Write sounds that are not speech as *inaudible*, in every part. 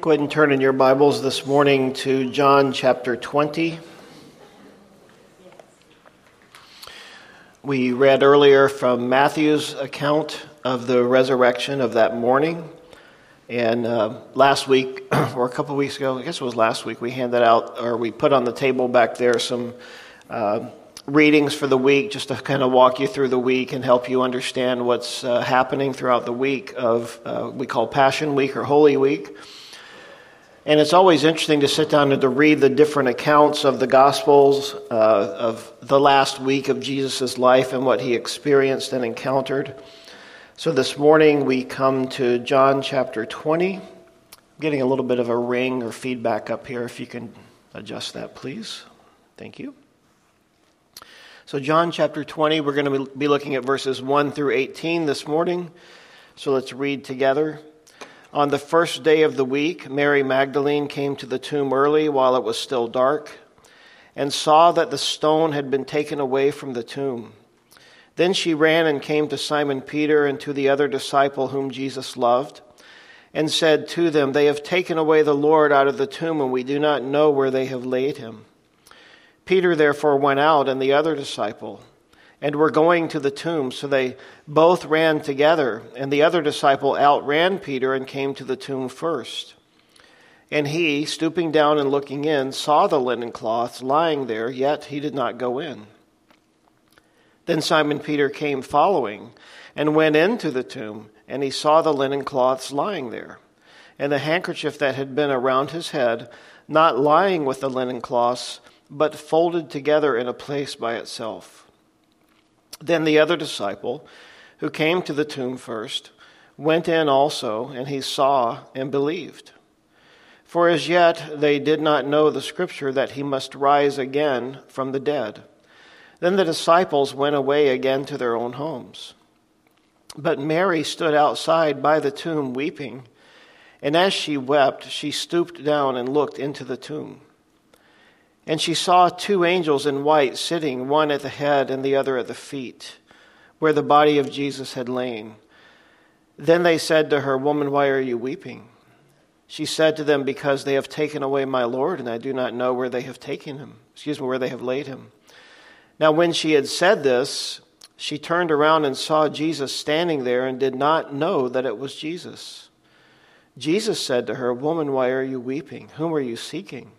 Go ahead and turn in your Bibles this morning to John chapter 20. We read earlier from Matthew's account of the resurrection of that morning. And uh, last week, *clears throat* or a couple weeks ago, I guess it was last week, we handed out, or we put on the table back there some uh, readings for the week just to kind of walk you through the week and help you understand what's uh, happening throughout the week of, uh, we call Passion Week or Holy Week. And it's always interesting to sit down and to read the different accounts of the Gospels uh, of the last week of Jesus' life and what he experienced and encountered. So this morning we come to John chapter 20. I'm getting a little bit of a ring or feedback up here. If you can adjust that, please. Thank you. So, John chapter 20, we're going to be looking at verses 1 through 18 this morning. So, let's read together. On the first day of the week, Mary Magdalene came to the tomb early while it was still dark and saw that the stone had been taken away from the tomb. Then she ran and came to Simon Peter and to the other disciple whom Jesus loved and said to them, They have taken away the Lord out of the tomb, and we do not know where they have laid him. Peter therefore went out and the other disciple and were going to the tomb. So they both ran together, and the other disciple outran Peter and came to the tomb first. And he, stooping down and looking in, saw the linen cloths lying there, yet he did not go in. Then Simon Peter came following and went into the tomb, and he saw the linen cloths lying there, and the handkerchief that had been around his head, not lying with the linen cloths, but folded together in a place by itself. Then the other disciple, who came to the tomb first, went in also, and he saw and believed. For as yet they did not know the scripture that he must rise again from the dead. Then the disciples went away again to their own homes. But Mary stood outside by the tomb weeping, and as she wept, she stooped down and looked into the tomb. And she saw two angels in white sitting, one at the head and the other at the feet, where the body of Jesus had lain. Then they said to her, Woman, why are you weeping? She said to them, Because they have taken away my Lord, and I do not know where they have taken him. Excuse me, where they have laid him. Now, when she had said this, she turned around and saw Jesus standing there and did not know that it was Jesus. Jesus said to her, Woman, why are you weeping? Whom are you seeking?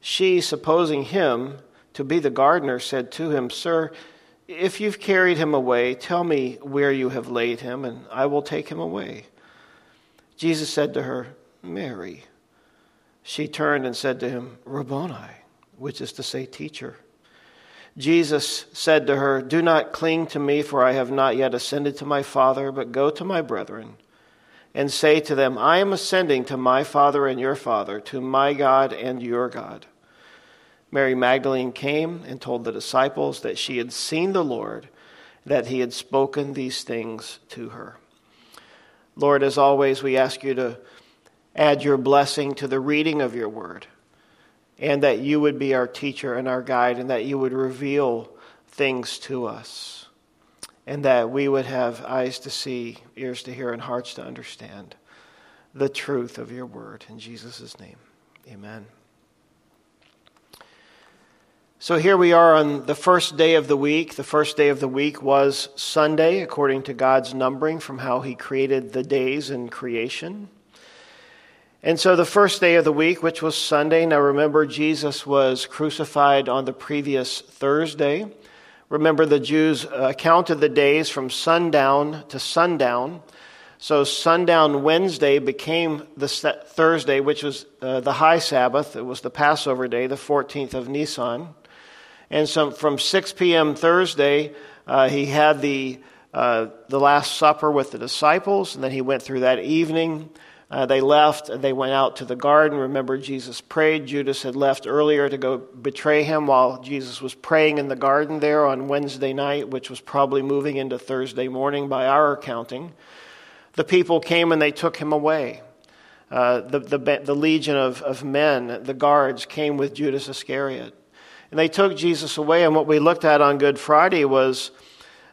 She, supposing him to be the gardener, said to him, Sir, if you've carried him away, tell me where you have laid him, and I will take him away. Jesus said to her, Mary. She turned and said to him, Rabboni, which is to say, teacher. Jesus said to her, Do not cling to me, for I have not yet ascended to my Father, but go to my brethren and say to them, I am ascending to my Father and your Father, to my God and your God. Mary Magdalene came and told the disciples that she had seen the Lord, that he had spoken these things to her. Lord, as always, we ask you to add your blessing to the reading of your word, and that you would be our teacher and our guide, and that you would reveal things to us, and that we would have eyes to see, ears to hear, and hearts to understand the truth of your word. In Jesus' name, amen. So here we are on the first day of the week. The first day of the week was Sunday, according to God's numbering from how He created the days in creation. And so the first day of the week, which was Sunday, now remember, Jesus was crucified on the previous Thursday. Remember, the Jews counted the days from sundown to sundown. So sundown Wednesday became the Thursday, which was uh, the high Sabbath. It was the Passover day, the 14th of Nisan. And so from 6 p.m. Thursday, uh, he had the, uh, the Last Supper with the disciples, and then he went through that evening. Uh, they left and they went out to the garden. Remember, Jesus prayed. Judas had left earlier to go betray him while Jesus was praying in the garden there on Wednesday night, which was probably moving into Thursday morning by our counting. The people came and they took him away. Uh, the, the, the legion of, of men, the guards, came with Judas Iscariot. And they took Jesus away. And what we looked at on Good Friday was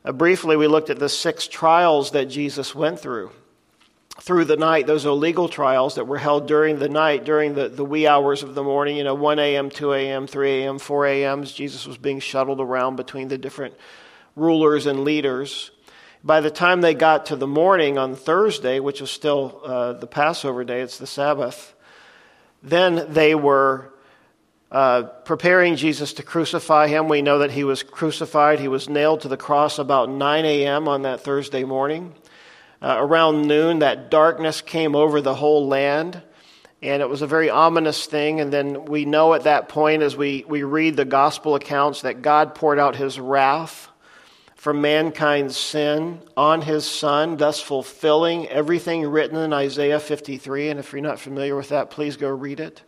uh, briefly, we looked at the six trials that Jesus went through. through the night, those illegal trials that were held during the night, during the, the wee hours of the morning, you know, 1 a.m., 2 a.m., 3 a.m., 4 a.m., Jesus was being shuttled around between the different rulers and leaders. By the time they got to the morning on Thursday, which was still uh, the Passover day, it's the Sabbath, then they were uh, preparing Jesus to crucify him. We know that he was crucified. He was nailed to the cross about 9 a.m. on that Thursday morning. Uh, around noon, that darkness came over the whole land, and it was a very ominous thing. And then we know at that point, as we, we read the gospel accounts, that God poured out his wrath for mankind's sin on his Son, thus fulfilling everything written in Isaiah 53. And if you're not familiar with that, please go read it.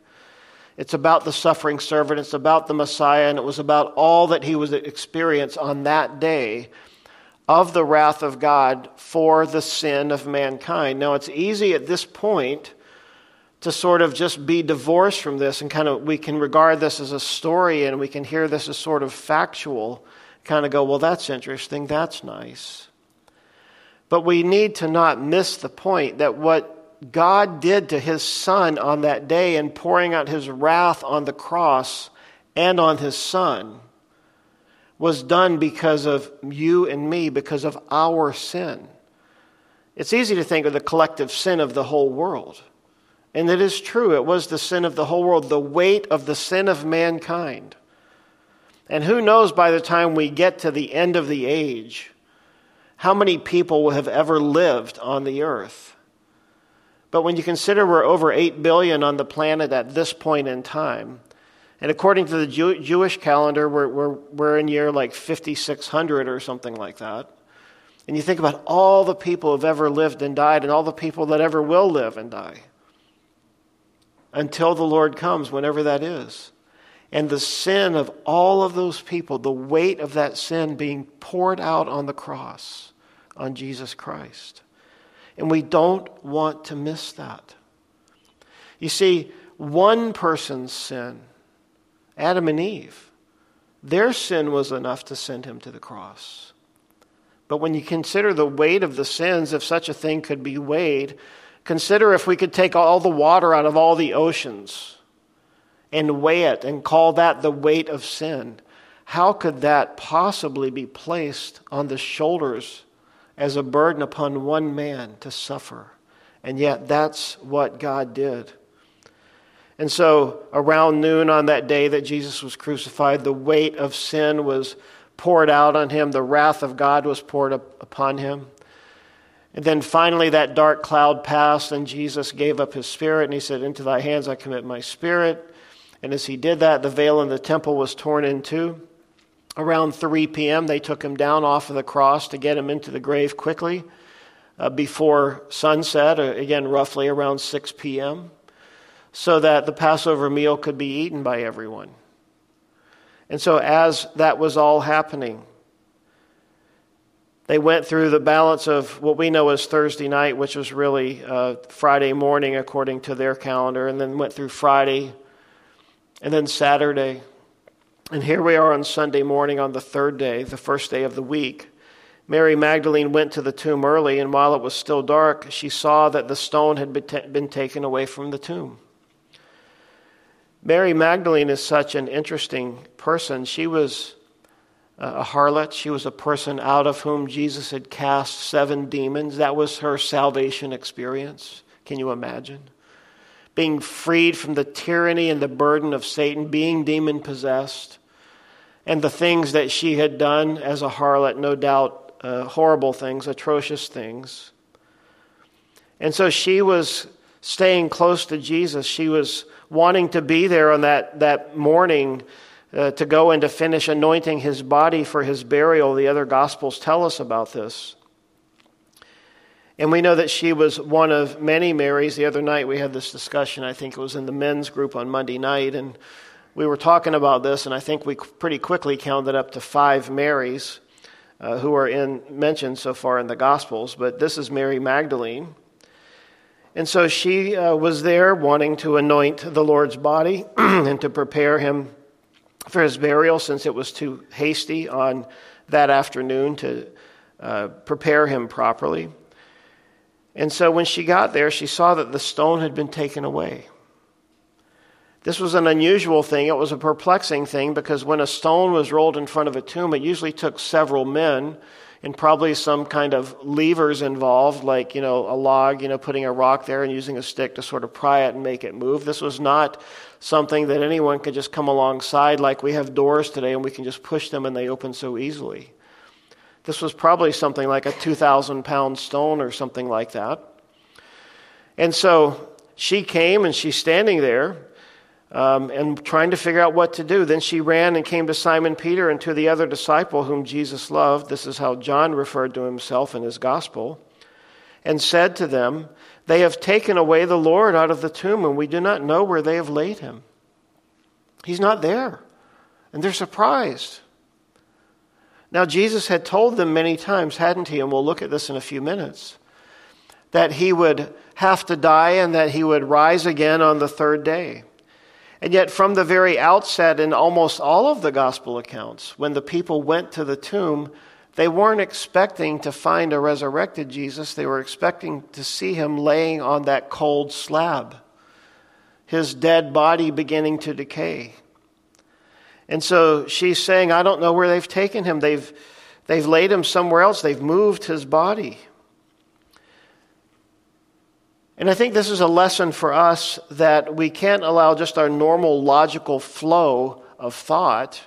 It's about the suffering servant, it's about the Messiah, and it was about all that he was experienced on that day of the wrath of God for the sin of mankind. Now, it's easy at this point to sort of just be divorced from this and kind of we can regard this as a story and we can hear this as sort of factual, kind of go, well, that's interesting, that's nice. But we need to not miss the point that what God did to his son on that day in pouring out his wrath on the cross and on his son was done because of you and me, because of our sin. It's easy to think of the collective sin of the whole world. And it is true, it was the sin of the whole world, the weight of the sin of mankind. And who knows by the time we get to the end of the age, how many people will have ever lived on the earth. But when you consider we're over 8 billion on the planet at this point in time, and according to the Jew- Jewish calendar, we're, we're, we're in year like 5600 or something like that. And you think about all the people who've ever lived and died, and all the people that ever will live and die until the Lord comes, whenever that is. And the sin of all of those people, the weight of that sin being poured out on the cross on Jesus Christ. And we don't want to miss that. You see, one person's sin Adam and Eve. Their sin was enough to send him to the cross. But when you consider the weight of the sins, if such a thing could be weighed, consider if we could take all the water out of all the oceans and weigh it and call that the weight of sin. How could that possibly be placed on the shoulders as a burden upon one man to suffer? And yet, that's what God did. And so, around noon on that day that Jesus was crucified, the weight of sin was poured out on him, the wrath of God was poured upon him. And then finally, that dark cloud passed, and Jesus gave up his spirit, and he said, Into thy hands I commit my spirit. And as he did that, the veil in the temple was torn in two. Around 3 p.m., they took him down off of the cross to get him into the grave quickly uh, before sunset, uh, again, roughly around 6 p.m so that the Passover meal could be eaten by everyone. And so, as that was all happening, they went through the balance of what we know as Thursday night, which was really uh, Friday morning according to their calendar, and then went through Friday and then Saturday. And here we are on Sunday morning on the third day, the first day of the week. Mary Magdalene went to the tomb early, and while it was still dark, she saw that the stone had been taken away from the tomb. Mary Magdalene is such an interesting person. She was a harlot. She was a person out of whom Jesus had cast seven demons. That was her salvation experience. Can you imagine? Being freed from the tyranny and the burden of Satan, being demon possessed, and the things that she had done as a harlot, no doubt uh, horrible things, atrocious things. And so she was staying close to Jesus. She was wanting to be there on that, that morning uh, to go and to finish anointing his body for his burial. The other Gospels tell us about this. And we know that she was one of many Marys. The other night we had this discussion, I think it was in the men's group on Monday night, and we were talking about this, and I think we pretty quickly counted up to five Marys uh, who are in, mentioned so far in the Gospels. But this is Mary Magdalene. And so she uh, was there wanting to anoint the Lord's body *clears throat* and to prepare him for his burial since it was too hasty on that afternoon to uh, prepare him properly. And so when she got there, she saw that the stone had been taken away. This was an unusual thing. It was a perplexing thing because when a stone was rolled in front of a tomb, it usually took several men and probably some kind of levers involved, like, you know, a log, you know, putting a rock there and using a stick to sort of pry it and make it move. This was not something that anyone could just come alongside like we have doors today and we can just push them and they open so easily. This was probably something like a 2,000 pound stone or something like that. And so she came and she's standing there um, and trying to figure out what to do. Then she ran and came to Simon Peter and to the other disciple whom Jesus loved. This is how John referred to himself in his gospel. And said to them, They have taken away the Lord out of the tomb, and we do not know where they have laid him. He's not there. And they're surprised. Now, Jesus had told them many times, hadn't he? And we'll look at this in a few minutes that he would have to die and that he would rise again on the third day. And yet, from the very outset, in almost all of the gospel accounts, when the people went to the tomb, they weren't expecting to find a resurrected Jesus. They were expecting to see him laying on that cold slab, his dead body beginning to decay. And so she's saying, I don't know where they've taken him. They've, they've laid him somewhere else, they've moved his body. And I think this is a lesson for us that we can't allow just our normal logical flow of thought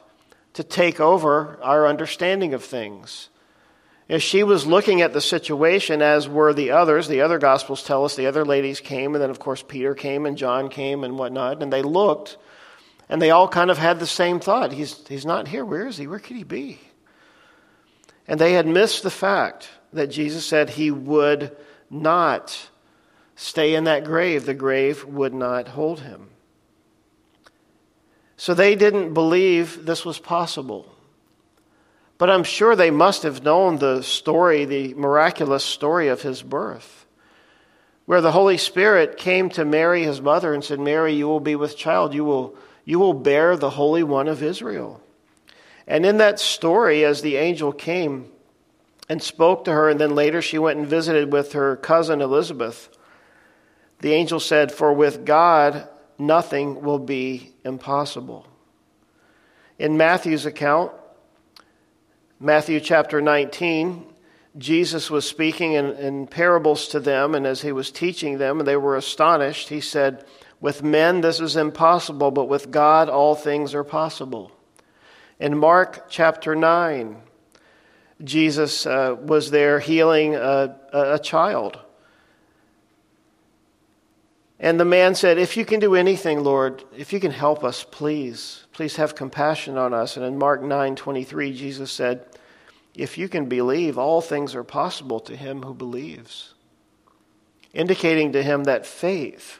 to take over our understanding of things. As she was looking at the situation, as were the others, the other Gospels tell us the other ladies came, and then, of course, Peter came and John came and whatnot, and they looked, and they all kind of had the same thought He's, he's not here. Where is he? Where could he be? And they had missed the fact that Jesus said he would not stay in that grave. The grave would not hold him. So they didn't believe this was possible. But I'm sure they must have known the story, the miraculous story of his birth, where the Holy Spirit came to Mary, his mother, and said, Mary, you will be with child. You will, you will bear the Holy One of Israel. And in that story, as the angel came and spoke to her, and then later she went and visited with her cousin Elizabeth, the angel said, For with God nothing will be impossible. In Matthew's account, Matthew chapter 19, Jesus was speaking in, in, parables to them, and as he was teaching them, they were astonished, he said, With men this is impossible, but with God all things are possible. In Mark chapter 9, Jesus uh, was there healing a, a child and the man said, If you can do anything, Lord, if you can help us, please, please have compassion on us. And in Mark 9 23, Jesus said, If you can believe, all things are possible to him who believes. Indicating to him that faith,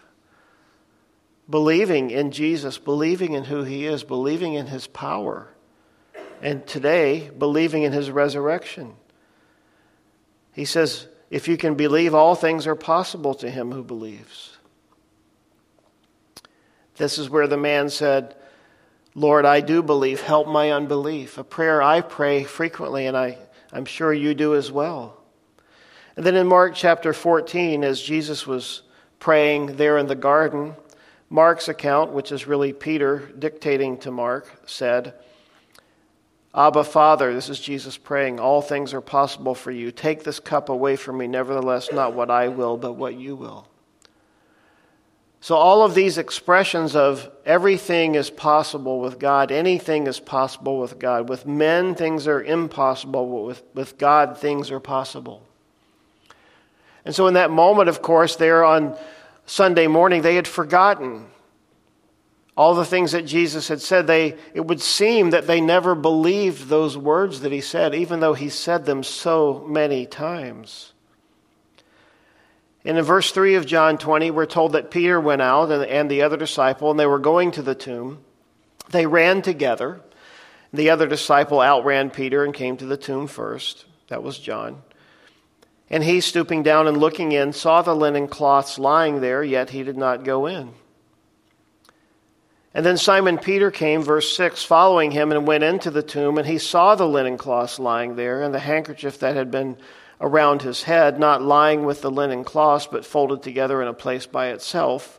believing in Jesus, believing in who he is, believing in his power, and today, believing in his resurrection. He says, If you can believe, all things are possible to him who believes. This is where the man said, Lord, I do believe, help my unbelief. A prayer I pray frequently, and I, I'm sure you do as well. And then in Mark chapter 14, as Jesus was praying there in the garden, Mark's account, which is really Peter dictating to Mark, said, Abba, Father, this is Jesus praying, all things are possible for you. Take this cup away from me, nevertheless, not what I will, but what you will. So, all of these expressions of everything is possible with God, anything is possible with God. With men, things are impossible, but with, with God, things are possible. And so, in that moment, of course, there on Sunday morning, they had forgotten all the things that Jesus had said. They, it would seem that they never believed those words that he said, even though he said them so many times. And in verse 3 of John 20, we're told that Peter went out and, and the other disciple, and they were going to the tomb. They ran together. The other disciple outran Peter and came to the tomb first. That was John. And he, stooping down and looking in, saw the linen cloths lying there, yet he did not go in. And then Simon Peter came, verse 6, following him, and went into the tomb, and he saw the linen cloths lying there, and the handkerchief that had been around his head, not lying with the linen cloths, but folded together in a place by itself.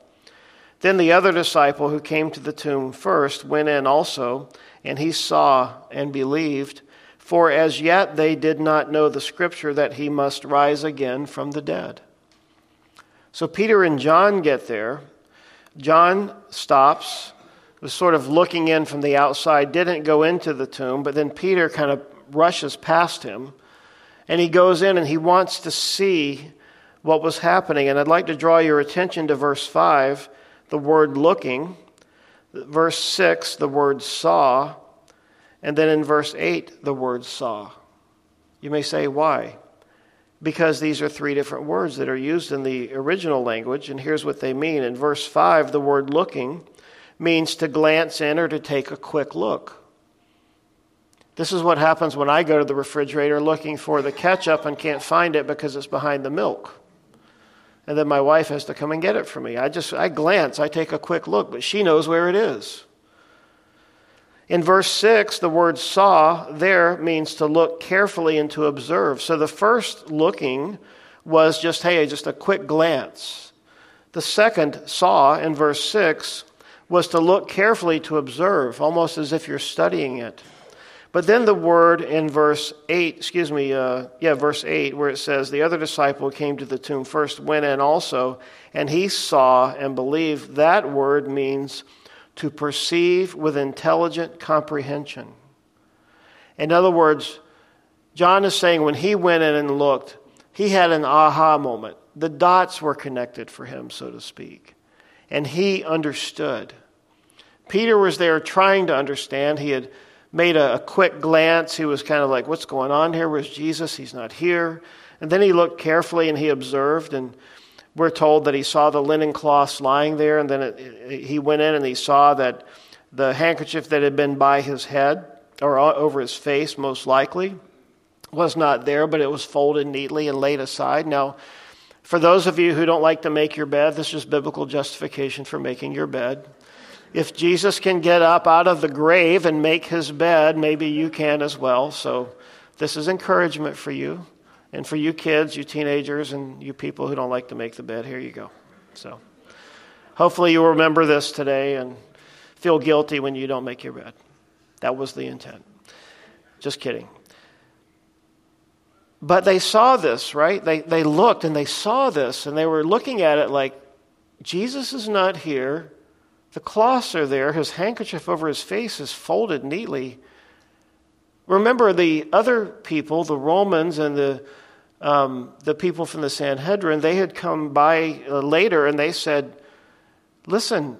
Then the other disciple who came to the tomb first went in also, and he saw and believed. For as yet they did not know the scripture that he must rise again from the dead. So Peter and John get there. John stops, was sort of looking in from the outside, didn't go into the tomb, but then Peter kind of rushes past him and he goes in and he wants to see what was happening. And I'd like to draw your attention to verse 5, the word looking, verse 6, the word saw, and then in verse 8, the word saw. You may say, why? Because these are three different words that are used in the original language, and here's what they mean. In verse 5, the word looking means to glance in or to take a quick look. This is what happens when I go to the refrigerator looking for the ketchup and can't find it because it's behind the milk. And then my wife has to come and get it for me. I just I glance, I take a quick look, but she knows where it is. In verse 6, the word saw there means to look carefully and to observe. So the first looking was just, hey, just a quick glance. The second saw in verse 6 was to look carefully to observe, almost as if you're studying it. But then the word in verse 8, excuse me, uh, yeah, verse 8, where it says, The other disciple came to the tomb first, went in also, and he saw and believed. That word means to perceive with intelligent comprehension. In other words, John is saying when he went in and looked, he had an aha moment. The dots were connected for him, so to speak. And he understood. Peter was there trying to understand. He had made a, a quick glance. He was kind of like, What's going on here? Where's Jesus? He's not here. And then he looked carefully and he observed, and we're told that he saw the linen cloths lying there, and then it, it, he went in and he saw that the handkerchief that had been by his head, or over his face most likely, was not there, but it was folded neatly and laid aside. Now, for those of you who don't like to make your bed, this is biblical justification for making your bed. If Jesus can get up out of the grave and make his bed, maybe you can as well. So, this is encouragement for you. And for you kids, you teenagers, and you people who don't like to make the bed, here you go. So, hopefully, you'll remember this today and feel guilty when you don't make your bed. That was the intent. Just kidding. But they saw this, right? They, they looked and they saw this, and they were looking at it like, Jesus is not here. The cloths are there. His handkerchief over his face is folded neatly. Remember, the other people, the Romans and the, um, the people from the Sanhedrin, they had come by uh, later and they said, Listen,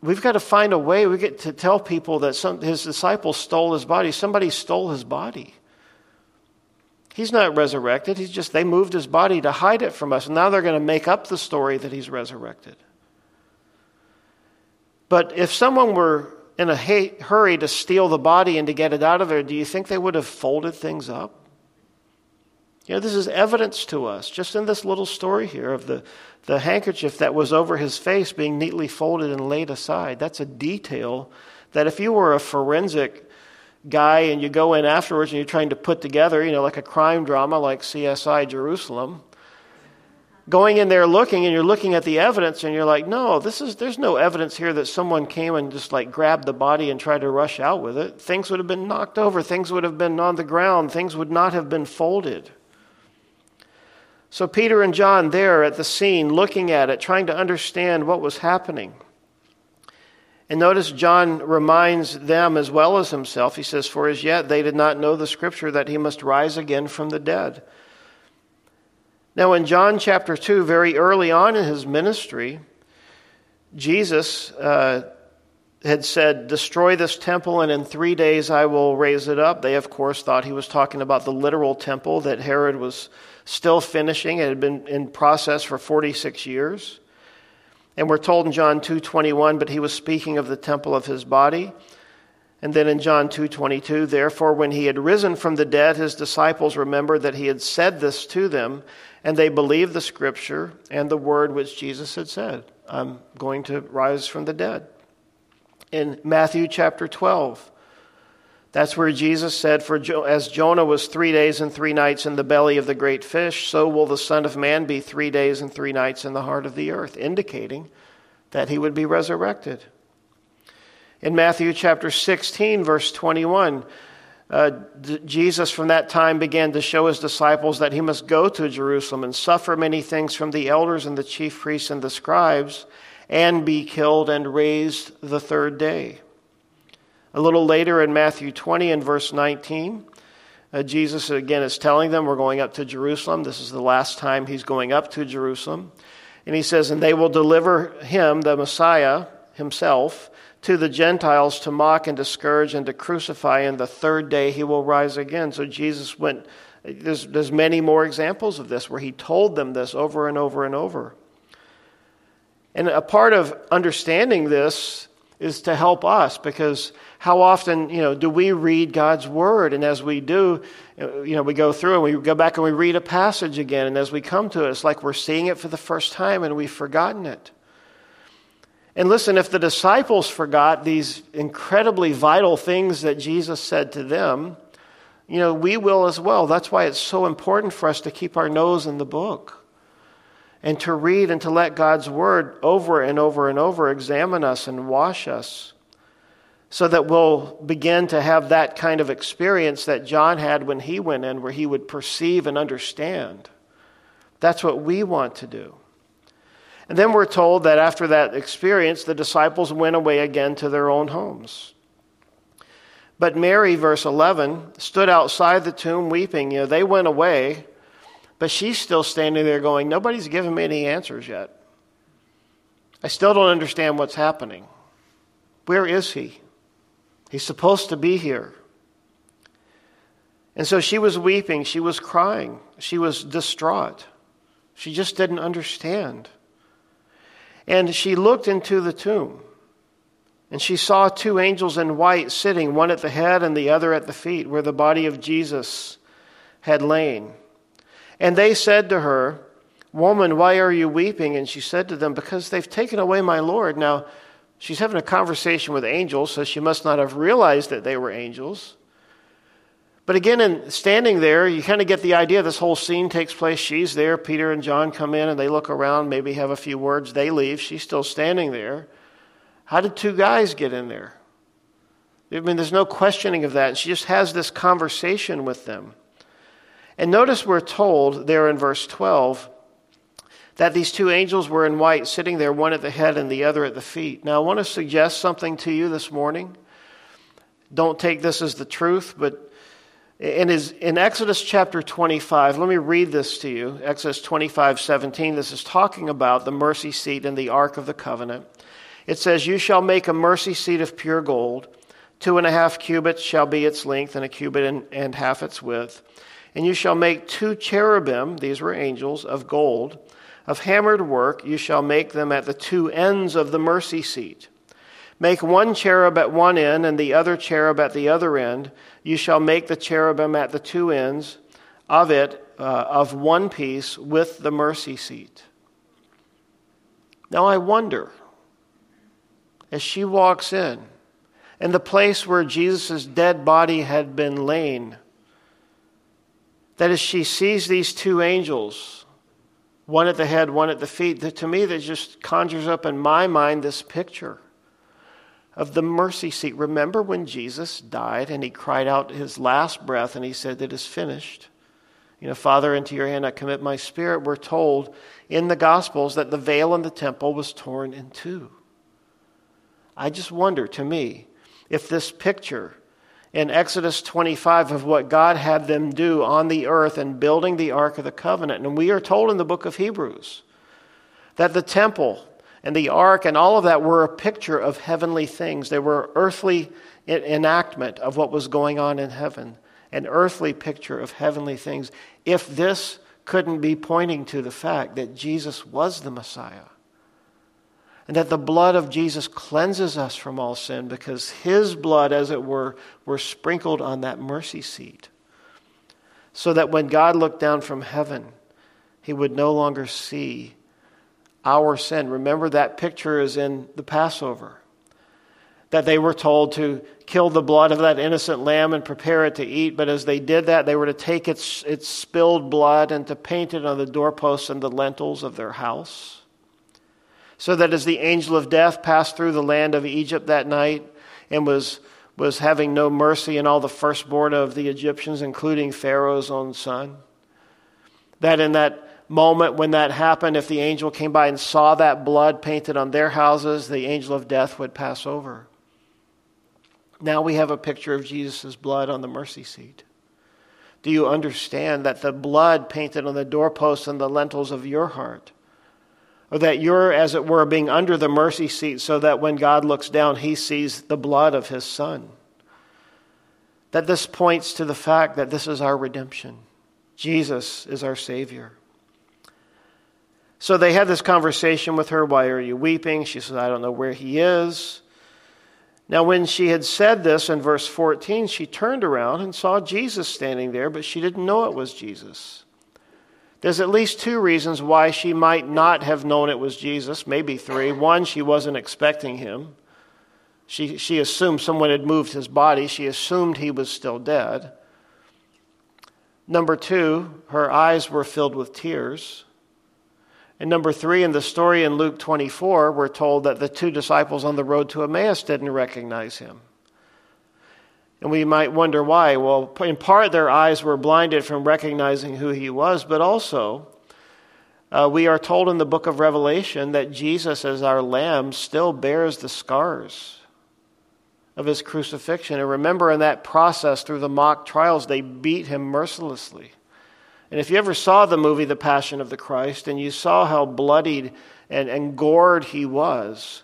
we've got to find a way. We get to tell people that some, his disciples stole his body. Somebody stole his body. He's not resurrected. He's just, they moved his body to hide it from us. And now they're going to make up the story that he's resurrected. But if someone were in a hurry to steal the body and to get it out of there, do you think they would have folded things up? You know, this is evidence to us, just in this little story here of the, the handkerchief that was over his face being neatly folded and laid aside. That's a detail that if you were a forensic guy and you go in afterwards and you're trying to put together, you know, like a crime drama like CSI Jerusalem, going in there looking and you're looking at the evidence and you're like, no, this is there's no evidence here that someone came and just like grabbed the body and tried to rush out with it. Things would have been knocked over, things would have been on the ground, things would not have been folded. So Peter and John there at the scene looking at it, trying to understand what was happening. And notice John reminds them as well as himself. He says, For as yet they did not know the scripture that he must rise again from the dead. Now, in John chapter 2, very early on in his ministry, Jesus uh, had said, Destroy this temple, and in three days I will raise it up. They, of course, thought he was talking about the literal temple that Herod was still finishing. It had been in process for 46 years. And we're told in John 2:21, but he was speaking of the temple of his body. And then in John 2:22, therefore when he had risen from the dead, his disciples remembered that he had said this to them, and they believed the scripture and the word which Jesus had said, I'm going to rise from the dead. In Matthew chapter 12, That's where Jesus said, For as Jonah was three days and three nights in the belly of the great fish, so will the Son of Man be three days and three nights in the heart of the earth, indicating that he would be resurrected. In Matthew chapter 16, verse 21, uh, Jesus from that time began to show his disciples that he must go to Jerusalem and suffer many things from the elders and the chief priests and the scribes and be killed and raised the third day. A little later in Matthew 20 and verse 19, uh, Jesus again is telling them, We're going up to Jerusalem. This is the last time he's going up to Jerusalem. And he says, And they will deliver him, the Messiah himself, to the Gentiles to mock and discourage and to crucify, and the third day he will rise again. So Jesus went, there's, there's many more examples of this where he told them this over and over and over. And a part of understanding this is to help us because how often you know do we read god's word and as we do you know we go through and we go back and we read a passage again and as we come to it it's like we're seeing it for the first time and we've forgotten it and listen, if the disciples forgot these incredibly vital things that Jesus said to them, you know, we will as well. That's why it's so important for us to keep our nose in the book and to read and to let God's word over and over and over examine us and wash us so that we'll begin to have that kind of experience that John had when he went in, where he would perceive and understand. That's what we want to do. And then we're told that after that experience, the disciples went away again to their own homes. But Mary, verse 11, stood outside the tomb weeping. You know, they went away, but she's still standing there going, Nobody's given me any answers yet. I still don't understand what's happening. Where is he? He's supposed to be here. And so she was weeping, she was crying, she was distraught. She just didn't understand. And she looked into the tomb, and she saw two angels in white sitting, one at the head and the other at the feet, where the body of Jesus had lain. And they said to her, Woman, why are you weeping? And she said to them, Because they've taken away my Lord. Now, she's having a conversation with angels, so she must not have realized that they were angels. But again, in standing there, you kind of get the idea this whole scene takes place. She's there. Peter and John come in and they look around, maybe have a few words. They leave. She's still standing there. How did two guys get in there? I mean, there's no questioning of that. And she just has this conversation with them. And notice we're told there in verse 12 that these two angels were in white, sitting there, one at the head and the other at the feet. Now, I want to suggest something to you this morning. Don't take this as the truth, but in, his, in Exodus chapter 25, let me read this to you. Exodus 25, 17. This is talking about the mercy seat and the Ark of the Covenant. It says, You shall make a mercy seat of pure gold. Two and a half cubits shall be its length, and a cubit and, and half its width. And you shall make two cherubim, these were angels, of gold. Of hammered work, you shall make them at the two ends of the mercy seat. Make one cherub at one end and the other cherub at the other end. You shall make the cherubim at the two ends of it uh, of one piece with the mercy seat. Now I wonder, as she walks in, and the place where Jesus' dead body had been lain, that as she sees these two angels, one at the head, one at the feet, that to me that just conjures up in my mind this picture of the mercy seat. Remember when Jesus died and he cried out his last breath and he said, It is finished. You know, Father, into your hand I commit my spirit. We're told in the Gospels that the veil in the temple was torn in two. I just wonder, to me, if this picture in Exodus 25 of what God had them do on the earth and building the Ark of the Covenant, and we are told in the book of Hebrews that the temple and the ark and all of that were a picture of heavenly things. They were earthly enactment of what was going on in heaven, an earthly picture of heavenly things. If this couldn't be pointing to the fact that Jesus was the Messiah and that the blood of Jesus cleanses us from all sin because his blood, as it were, were sprinkled on that mercy seat. So that when God looked down from heaven, he would no longer see our sin. Remember that picture is in the Passover. that they were told to kill the blood of that innocent lamb and prepare it to eat. But as they did that, they were to take its, its spilled blood and to paint it on the doorposts and the lintels of their house. So that as the angel of death passed through the land of Egypt that night and was, was having no mercy in all the firstborn of the Egyptians, including Pharaoh's own son, that in that moment when that happened, if the angel came by and saw that blood painted on their houses, the angel of death would pass over. Now we have a picture of Jesus' blood on the mercy seat. Do you understand that the blood painted on the doorposts and the lintels of your heart, or that you're, as it were, being under the mercy seat so that when God looks down, he sees the blood of his son? That this points to the fact that this is our redemption. Jesus is our Savior. So they had this conversation with her. Why are you weeping? She says, I don't know where he is. Now, when she had said this in verse 14, she turned around and saw Jesus standing there, but she didn't know it was Jesus. There's at least two reasons why she might not have known it was Jesus, maybe three. One, she wasn't expecting him. She, she assumed someone had moved his body, she assumed he was still dead. Number two, her eyes were filled with tears. And number three, in the story in Luke 24, we're told that the two disciples on the road to Emmaus didn't recognize him. And we might wonder why. Well, in part, their eyes were blinded from recognizing who he was, but also, uh, we are told in the book of Revelation that Jesus, as our lamb, still bears the scars of his crucifixion. And remember, in that process, through the mock trials, they beat him mercilessly. And if you ever saw the movie The Passion of the Christ and you saw how bloodied and, and gored he was,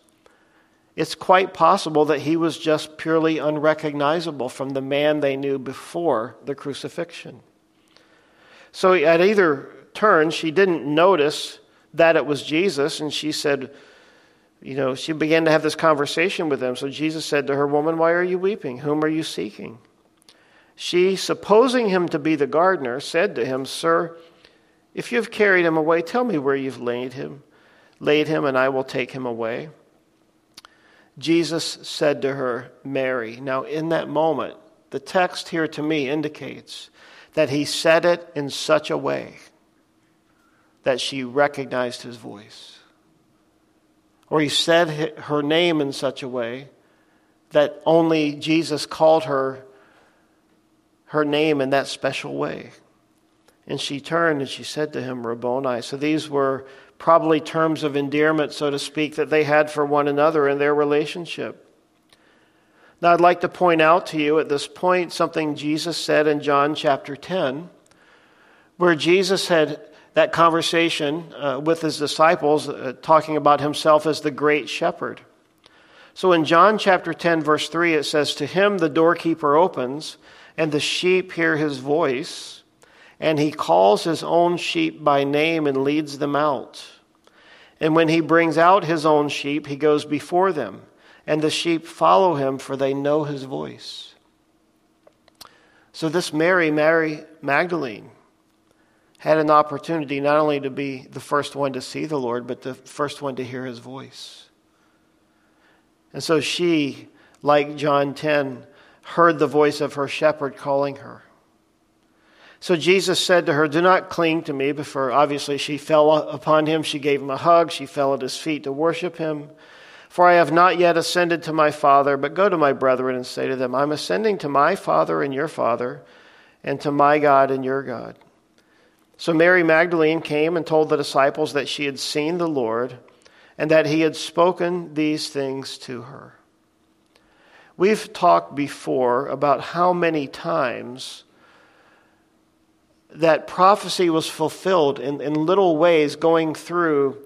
it's quite possible that he was just purely unrecognizable from the man they knew before the crucifixion. So at either turn, she didn't notice that it was Jesus, and she said, you know, she began to have this conversation with him. So Jesus said to her, Woman, why are you weeping? Whom are you seeking? She, supposing him to be the gardener, said to him, Sir, if you have carried him away, tell me where you've laid him, laid him, and I will take him away. Jesus said to her, Mary. Now, in that moment, the text here to me indicates that he said it in such a way that she recognized his voice. Or he said her name in such a way that only Jesus called her her name in that special way. And she turned and she said to him, Rabboni. So these were probably terms of endearment, so to speak, that they had for one another in their relationship. Now, I'd like to point out to you at this point something Jesus said in John chapter 10, where Jesus had that conversation uh, with his disciples, uh, talking about himself as the great shepherd. So in John chapter 10, verse 3, it says, To him the doorkeeper opens and the sheep hear his voice, and he calls his own sheep by name and leads them out. And when he brings out his own sheep, he goes before them, and the sheep follow him, for they know his voice. So, this Mary, Mary Magdalene, had an opportunity not only to be the first one to see the Lord, but the first one to hear his voice. And so she, like John 10, heard the voice of her shepherd calling her. So Jesus said to her, Do not cling to me, before obviously she fell upon him. She gave him a hug. She fell at his feet to worship him. For I have not yet ascended to my Father, but go to my brethren and say to them, I'm ascending to my Father and your Father, and to my God and your God. So Mary Magdalene came and told the disciples that she had seen the Lord, and that he had spoken these things to her. We've talked before about how many times that prophecy was fulfilled in, in little ways going through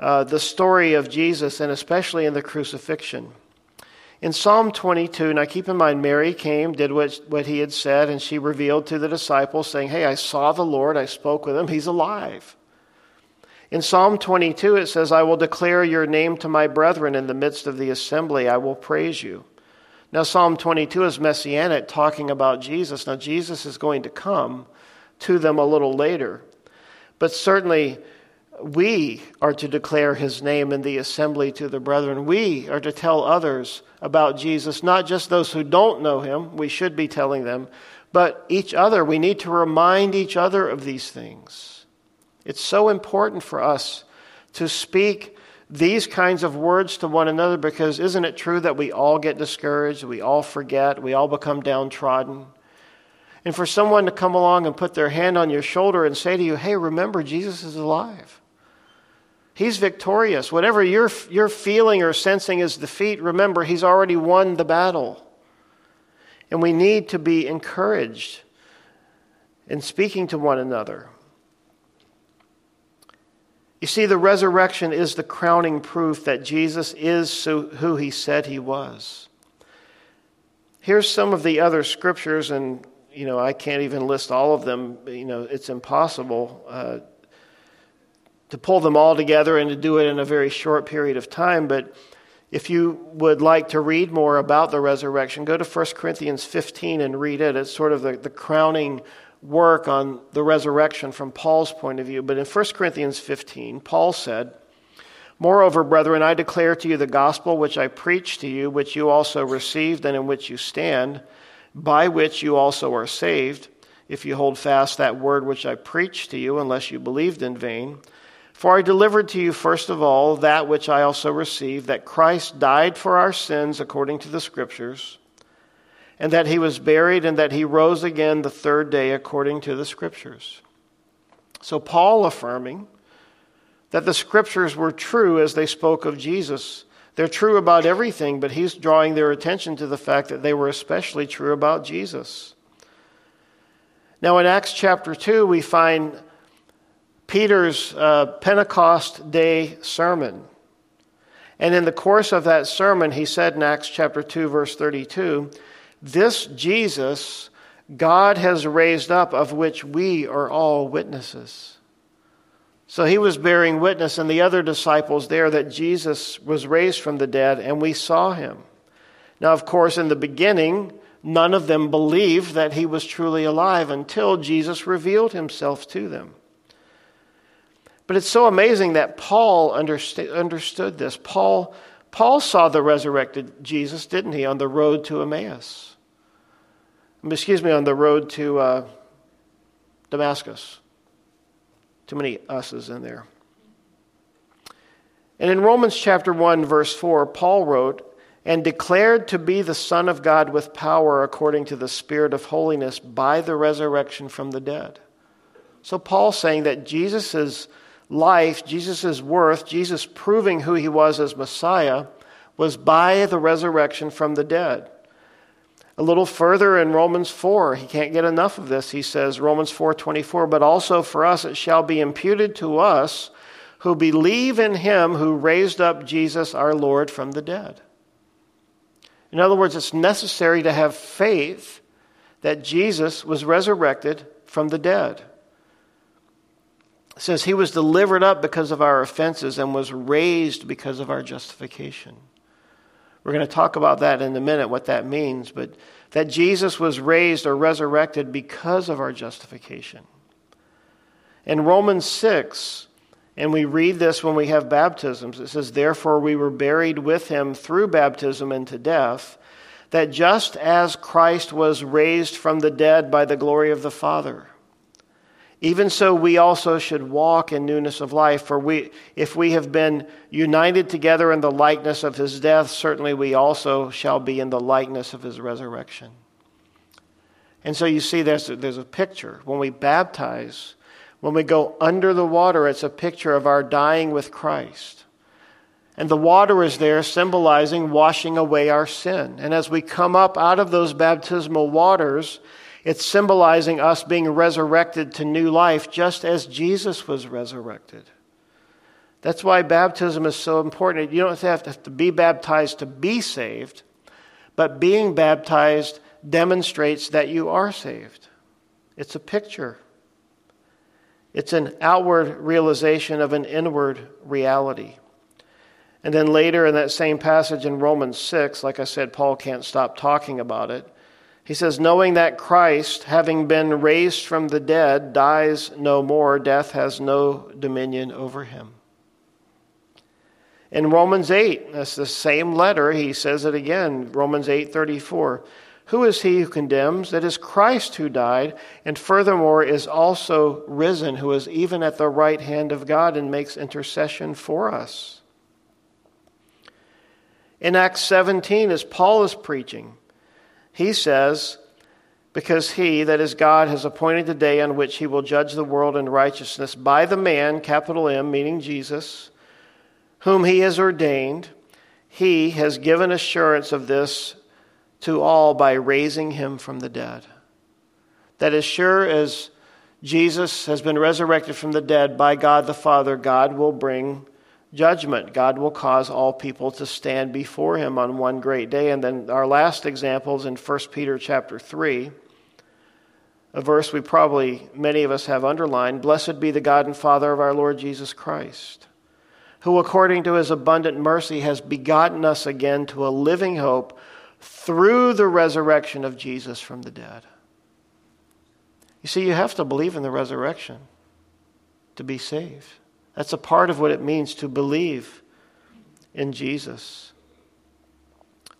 uh, the story of Jesus and especially in the crucifixion. In Psalm 22, now keep in mind, Mary came, did what, what he had said, and she revealed to the disciples, saying, Hey, I saw the Lord, I spoke with him, he's alive. In Psalm 22, it says, I will declare your name to my brethren in the midst of the assembly, I will praise you. Now, Psalm 22 is messianic, talking about Jesus. Now, Jesus is going to come to them a little later. But certainly, we are to declare his name in the assembly to the brethren. We are to tell others about Jesus, not just those who don't know him, we should be telling them, but each other. We need to remind each other of these things. It's so important for us to speak these kinds of words to one another because isn't it true that we all get discouraged, we all forget, we all become downtrodden? And for someone to come along and put their hand on your shoulder and say to you, hey, remember, Jesus is alive. He's victorious. Whatever you're, you're feeling or sensing is defeat, remember, He's already won the battle. And we need to be encouraged in speaking to one another. You see, the resurrection is the crowning proof that Jesus is who He said He was. Here's some of the other scriptures, and you know I can't even list all of them. You know, it's impossible. Uh, to pull them all together and to do it in a very short period of time. But if you would like to read more about the resurrection, go to 1 Corinthians 15 and read it. It's sort of the, the crowning work on the resurrection from Paul's point of view. But in 1 Corinthians 15, Paul said, Moreover, brethren, I declare to you the gospel which I preached to you, which you also received and in which you stand, by which you also are saved, if you hold fast that word which I preached to you, unless you believed in vain. For I delivered to you first of all that which I also received that Christ died for our sins according to the Scriptures, and that he was buried, and that he rose again the third day according to the Scriptures. So, Paul affirming that the Scriptures were true as they spoke of Jesus. They're true about everything, but he's drawing their attention to the fact that they were especially true about Jesus. Now, in Acts chapter 2, we find Peter's uh, Pentecost Day sermon. And in the course of that sermon, he said in Acts chapter 2, verse 32, This Jesus God has raised up, of which we are all witnesses. So he was bearing witness, and the other disciples there, that Jesus was raised from the dead, and we saw him. Now, of course, in the beginning, none of them believed that he was truly alive until Jesus revealed himself to them. But it's so amazing that Paul understood this. Paul, Paul saw the resurrected Jesus, didn't he, on the road to Emmaus? Excuse me, on the road to uh, Damascus. Too many us's in there. And in Romans chapter 1, verse 4, Paul wrote, and declared to be the Son of God with power according to the Spirit of holiness by the resurrection from the dead. So Paul's saying that Jesus is life, Jesus' worth, Jesus proving who he was as Messiah, was by the resurrection from the dead. A little further in Romans 4, he can't get enough of this. He says, Romans 4:24, but also for us it shall be imputed to us who believe in him who raised up Jesus our Lord from the dead. In other words, it's necessary to have faith that Jesus was resurrected from the dead says he was delivered up because of our offenses and was raised because of our justification. We're going to talk about that in a minute, what that means, but that Jesus was raised or resurrected because of our justification. In Romans 6, and we read this when we have baptisms, it says, Therefore we were buried with him through baptism into death, that just as Christ was raised from the dead by the glory of the Father, even so, we also should walk in newness of life. For we, if we have been united together in the likeness of his death, certainly we also shall be in the likeness of his resurrection. And so you see, there's a, there's a picture. When we baptize, when we go under the water, it's a picture of our dying with Christ. And the water is there symbolizing washing away our sin. And as we come up out of those baptismal waters, it's symbolizing us being resurrected to new life just as Jesus was resurrected. That's why baptism is so important. You don't have to be baptized to be saved, but being baptized demonstrates that you are saved. It's a picture, it's an outward realization of an inward reality. And then later in that same passage in Romans 6, like I said, Paul can't stop talking about it. He says, knowing that Christ, having been raised from the dead, dies no more, death has no dominion over him. In Romans 8, that's the same letter, he says it again, Romans 8:34. Who is he who condemns? It is Christ who died, and furthermore is also risen, who is even at the right hand of God and makes intercession for us. In Acts 17, as Paul is preaching, he says, Because he, that is God, has appointed the day on which he will judge the world in righteousness by the man, capital M, meaning Jesus whom he has ordained, he has given assurance of this to all by raising him from the dead. That as sure as Jesus has been resurrected from the dead by God the Father, God will bring judgment. God will cause all people to stand before him on one great day. And then our last example is in 1 Peter chapter 3, a verse we probably, many of us have underlined Blessed be the God and Father of our Lord Jesus Christ who according to his abundant mercy has begotten us again to a living hope through the resurrection of Jesus from the dead. You see, you have to believe in the resurrection to be saved. That's a part of what it means to believe in Jesus.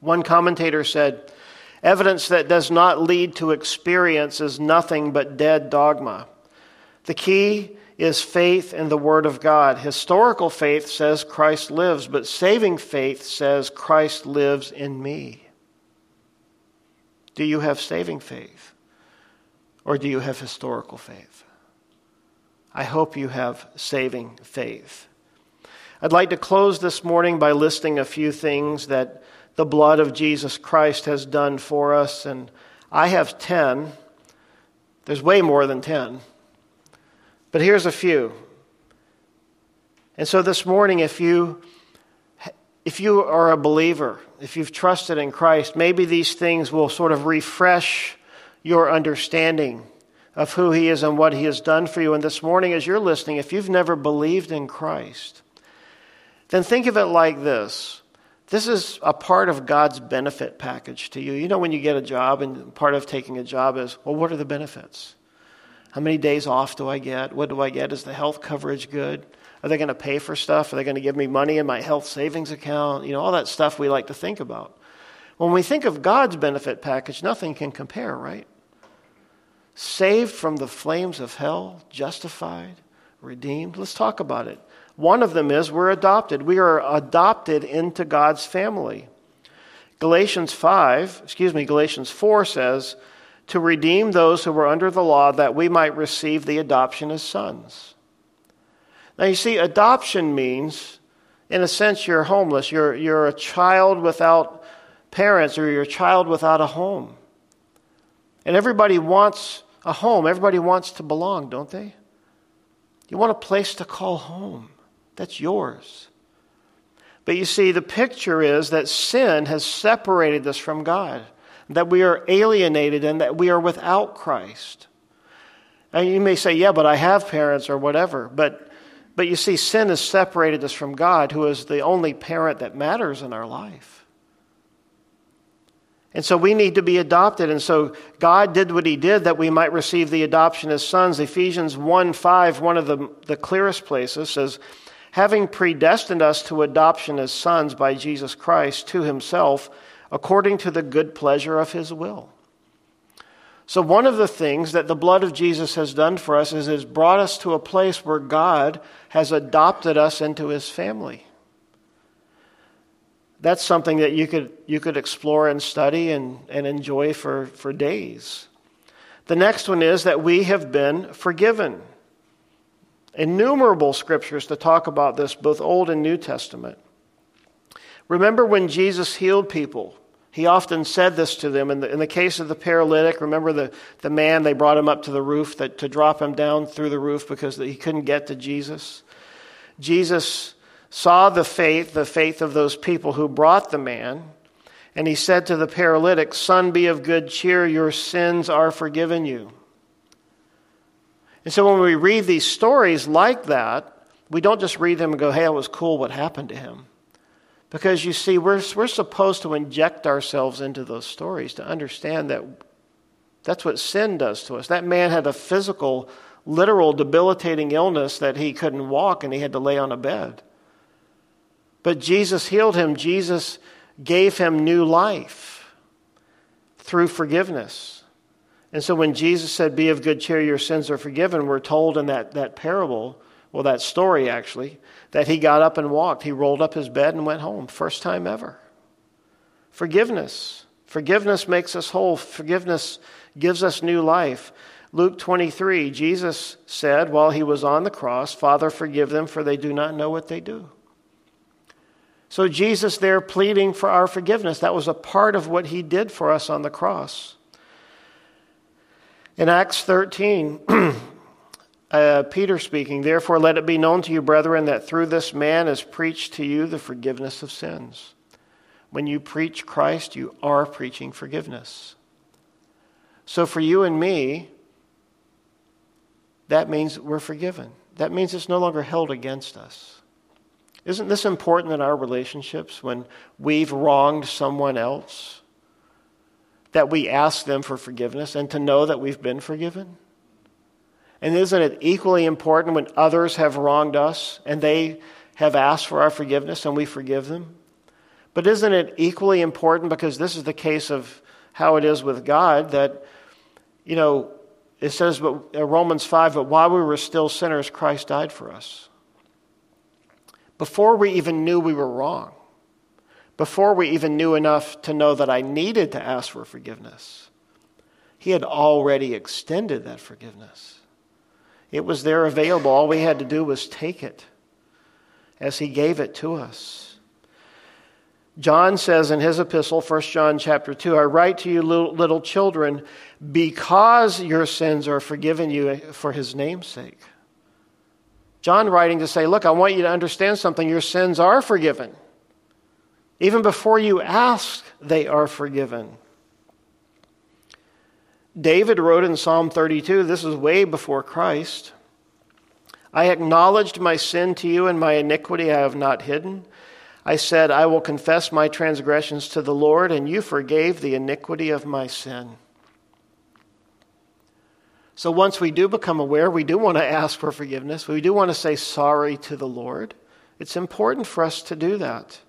One commentator said, Evidence that does not lead to experience is nothing but dead dogma. The key is faith in the Word of God. Historical faith says Christ lives, but saving faith says Christ lives in me. Do you have saving faith? Or do you have historical faith? I hope you have saving faith. I'd like to close this morning by listing a few things that the blood of Jesus Christ has done for us, and I have 10. There's way more than 10. But here's a few. And so this morning, if you if you are a believer, if you've trusted in Christ, maybe these things will sort of refresh your understanding of who He is and what He has done for you. And this morning, as you're listening, if you've never believed in Christ, then think of it like this. This is a part of God's benefit package to you. You know, when you get a job, and part of taking a job is, well, what are the benefits? How many days off do I get? What do I get? Is the health coverage good? Are they going to pay for stuff? Are they going to give me money in my health savings account? You know, all that stuff we like to think about. When we think of God's benefit package, nothing can compare, right? Saved from the flames of hell, justified, redeemed. Let's talk about it. One of them is we're adopted. We are adopted into God's family. Galatians 5, excuse me, Galatians 4 says, to redeem those who were under the law that we might receive the adoption as sons. Now, you see, adoption means, in a sense, you're homeless. You're, you're a child without parents or you're a child without a home. And everybody wants a home. Everybody wants to belong, don't they? You want a place to call home. That's yours. But you see, the picture is that sin has separated us from God that we are alienated and that we are without Christ. And you may say, yeah, but I have parents or whatever. But, but you see, sin has separated us from God, who is the only parent that matters in our life. And so we need to be adopted. And so God did what He did that we might receive the adoption as sons. Ephesians 1 5, one of the, the clearest places, says, having predestined us to adoption as sons by Jesus Christ to Himself according to the good pleasure of his will. So, one of the things that the blood of Jesus has done for us is has brought us to a place where God has adopted us into his family. That's something that you could, you could explore and study and, and enjoy for, for days. The next one is that we have been forgiven. Innumerable scriptures to talk about this, both Old and New Testament. Remember when Jesus healed people? He often said this to them. In the, in the case of the paralytic, remember the, the man, they brought him up to the roof that, to drop him down through the roof because he couldn't get to Jesus. Jesus saw the faith, the faith of those people who brought the man, and he said to the paralytic, Son, be of good cheer, your sins are forgiven you. And so when we read these stories like that, we don't just read them and go, hey, it was cool what happened to him. Because you see, we're, we're supposed to inject ourselves into those stories to understand that That's what sin does to us. That man had a physical, literal, debilitating illness that he couldn't walk and he had to lay on a bed. But Jesus healed him. Jesus gave him new life through forgiveness. And so when Jesus said, Be of good cheer, your sins are forgiven, we're told in that, that parable, well, that story actually, that he got up and walked. He rolled up his bed and went home. First time ever. Forgiveness. Forgiveness makes us whole. Forgiveness gives us new life. Luke 23, Jesus said while he was on the cross, Father, forgive them, for they do not know what they do. So, Jesus there pleading for our forgiveness, that was a part of what he did for us on the cross. In Acts 13, *clears throat* uh, Peter speaking, Therefore, let it be known to you, brethren, that through this man is preached to you the forgiveness of sins. When you preach Christ, you are preaching forgiveness. So, for you and me, that means we're forgiven. That means it's no longer held against us. Isn't this important in our relationships when we've wronged someone else? That we ask them for forgiveness and to know that we've been forgiven? And isn't it equally important when others have wronged us and they have asked for our forgiveness and we forgive them? But isn't it equally important because this is the case of how it is with God that, you know, it says, but uh, Romans 5, but while we were still sinners, Christ died for us before we even knew we were wrong, before we even knew enough to know that I needed to ask for forgiveness, He had already extended that forgiveness. It was there available. All we had to do was take it as He gave it to us. John says in his epistle, 1 John chapter 2, I write to you, little, children, because your sins are forgiven you for his name's sake. John writing to say, Look, I want you to understand something. Your sins are forgiven. Even before you ask, they are forgiven. David wrote in Psalm 32, this is way before Christ. I acknowledged my sin to you, and my iniquity I have not hidden. I said, I will confess my transgressions to the Lord, and you forgave the iniquity of my sin. So once we do become aware, we do want to ask for forgiveness. We do want to say sorry to the Lord. It's important for us to do that.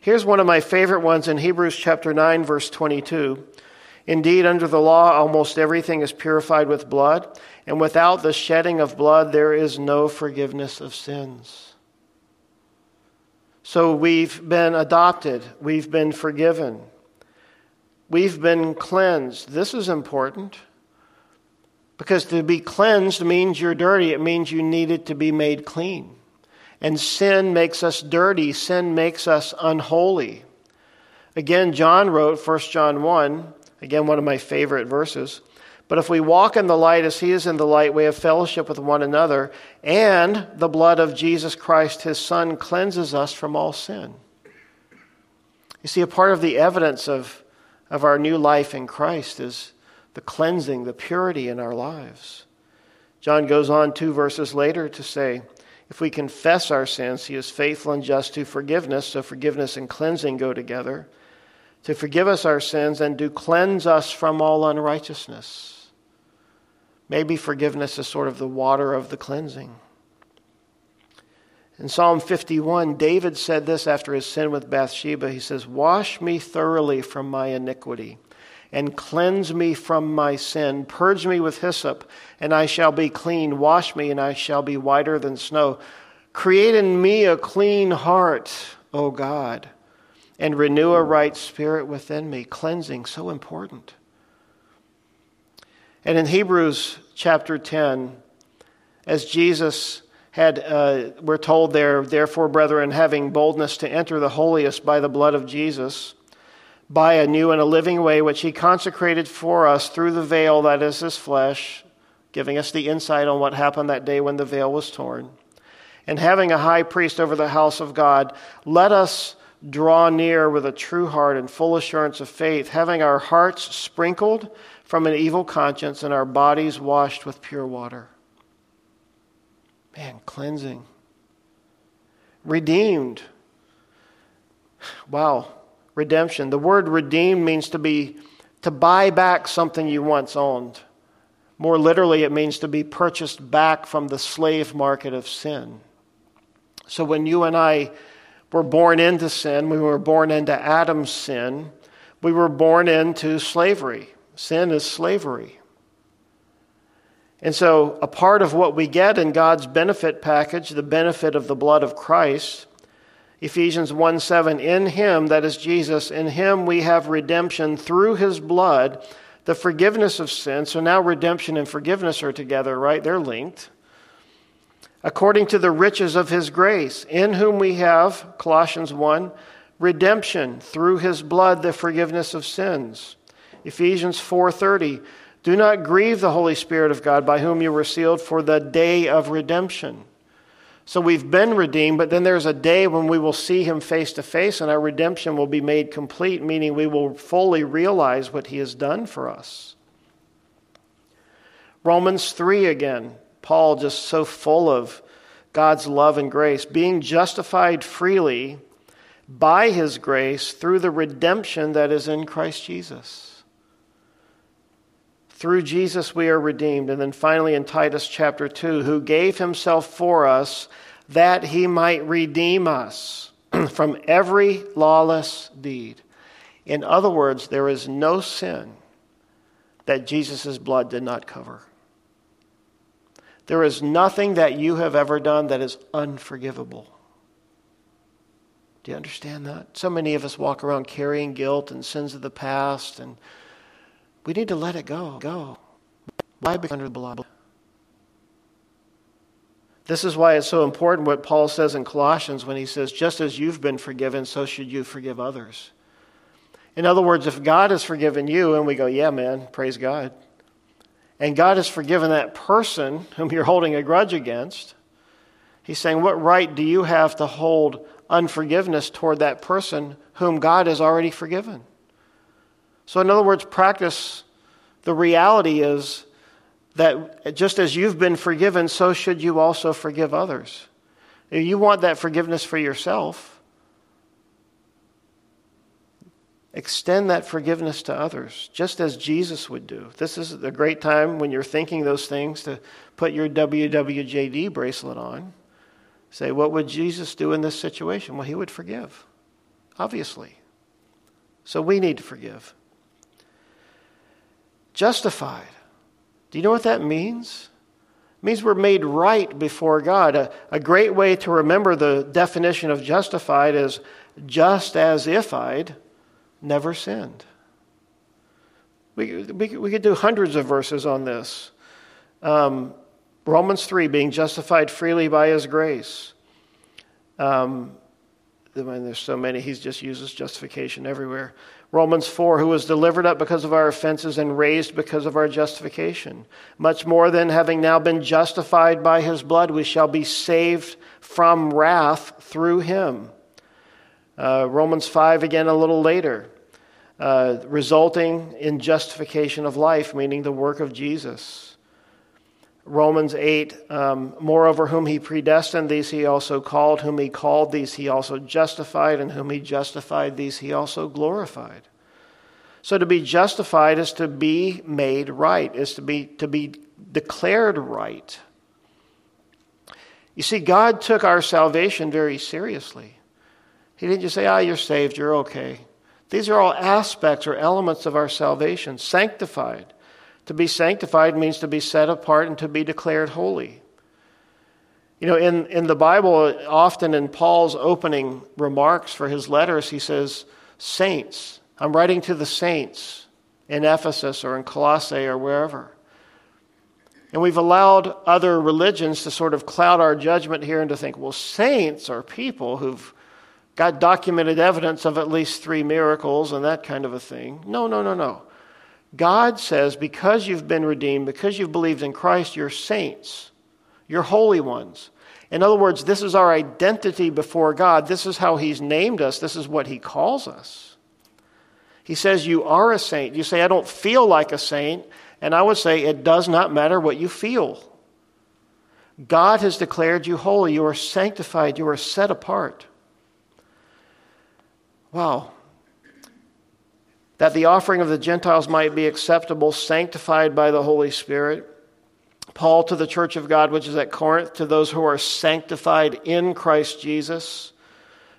Here's one of my favorite ones in Hebrews chapter 9 verse 22. Indeed, under the law, almost everything is purified with blood, and without the shedding of blood, there is no forgiveness of sins. So we've been adopted, we've been forgiven, we've been cleansed. This is important. Because to be cleansed means you're dirty, it means you needed to be made clean. And sin makes us dirty, sin makes us unholy. Again, John wrote, 1 John 1, again, one of my favorite verses. But if we walk in the light as he is in the light, we have fellowship with one another, and the blood of Jesus Christ, his Son, cleanses us from all sin. You see, a part of the evidence of, of our new life in Christ is the cleansing, the purity in our lives. John goes on two verses later to say, if we confess our sins, he is faithful and just to forgiveness. So forgiveness and cleansing go together. To forgive us our sins and to cleanse us from all unrighteousness. Maybe forgiveness is sort of the water of the cleansing. In Psalm 51, David said this after his sin with Bathsheba. He says, Wash me thoroughly from my iniquity and cleanse me from my sin. Purge me with hyssop, and I shall be clean. Wash me, and I shall be whiter than snow. Create in me a clean heart, O God, and renew a right spirit within me. Cleansing, so important. And in Hebrews chapter 10, as Jesus had, uh, we're told there, therefore, brethren, having boldness to enter the holiest by the blood of Jesus, by a new and a living way, which he consecrated for us through the veil that is his flesh, giving us the insight on what happened that day when the veil was torn. And having a high priest over the house of God, let us draw near with a true heart and full assurance of faith, having our hearts sprinkled from an evil conscience and our bodies washed with pure water. Man, cleansing. Redeemed. Wow redemption. The word redeemed means to be to buy back something you once owned. More literally, it means to be purchased back from the slave market of sin. So when you and I were born into sin, we were born into Adam's sin, we were born into slavery. Sin is slavery. And so, a part of what we get in God's benefit package, the benefit of the blood of Christ, Ephesians 1 7, in him, that is Jesus, in him we have redemption through his blood, the forgiveness of sin. So now redemption and forgiveness are together, right? They're linked. According to the riches of his grace, in whom we have, Colossians 1, redemption through his blood, the forgiveness of sins. Ephesians 4:30 Do not grieve the Holy Spirit of God by whom you were sealed for the day of redemption. So we've been redeemed, but then there's a day when we will see him face to face and our redemption will be made complete, meaning we will fully realize what he has done for us. Romans 3 again, Paul just so full of God's love and grace, being justified freely by his grace through the redemption that is in Christ Jesus. Through Jesus we are redeemed. And then finally in Titus chapter 2, who gave himself for us that he might redeem us *clears throat* from every lawless deed. In other words, there is no sin that Jesus' blood did not cover. There is nothing that you have ever done that is unforgivable. Do you understand that? So many of us walk around carrying guilt and sins of the past, and we need to let it go. Go. Why? Because under the blood. This is why it's so important what Paul says in Colossians when he says, Just as you've been forgiven, so should you forgive others. In other words, if God has forgiven you, and we go, Yeah, man, praise God, and God has forgiven that person *laughs* whom you're holding a grudge against, he's saying, What right do you have to hold unforgiveness toward that person whom God has already forgiven. So, in other words, practice the reality is that just as you've been forgiven, so should you also forgive others. If you want that forgiveness for yourself, extend that forgiveness to others, just as Jesus would do. This is a great time when you're thinking those things to put your WWJD bracelet on Say, what would Jesus do in this situation? Well, he would forgive, obviously. So we need to forgive. Justified. Do you know what that means? It means we're made right before God. A, a great way to remember the definition of justified is just as if I'd never sinned. We, we, we could do hundreds of verses on this. Um, Romans 3, being justified freely by his grace. Um, there's so many, he just uses justification everywhere. Romans 4, who was delivered up because of our offenses and raised because of our justification. Much more than having now been justified by his blood, we shall be saved from wrath through him. Uh, Romans 5, again, a little later, uh, resulting in justification of life, meaning the work of Jesus. Romans 8, um, moreover, whom he predestined, these he also called, whom he called, these he also justified, and whom he justified, these he also glorified. So to be justified is to be made right, is to be, to be declared right. You see, God took our salvation very seriously. He didn't just say, ah, you're saved, you're okay. These are all aspects or elements of our salvation, sanctified. To be sanctified means to be set apart and to be declared holy. You know, in, in the Bible, often in Paul's opening remarks for his letters, he says, Saints. I'm writing to the saints in Ephesus or in Colossae or wherever. And we've allowed other religions to sort of cloud our judgment here and to think, well, saints are people who've got documented evidence of at least three miracles and that kind of a thing. No, no, no, no. God says, because you've been redeemed, because you've believed in Christ, you're saints, you're holy ones. In other words, this is our identity before God. This is how He's named us, this is what He calls us. He says, You are a saint. You say, I don't feel like a saint. And I would say, It does not matter what you feel. God has declared you holy. You are sanctified. You are set apart. Wow. That the offering of the Gentiles might be acceptable, sanctified by the Holy Spirit. Paul to the church of God, which is at Corinth, to those who are sanctified in Christ Jesus.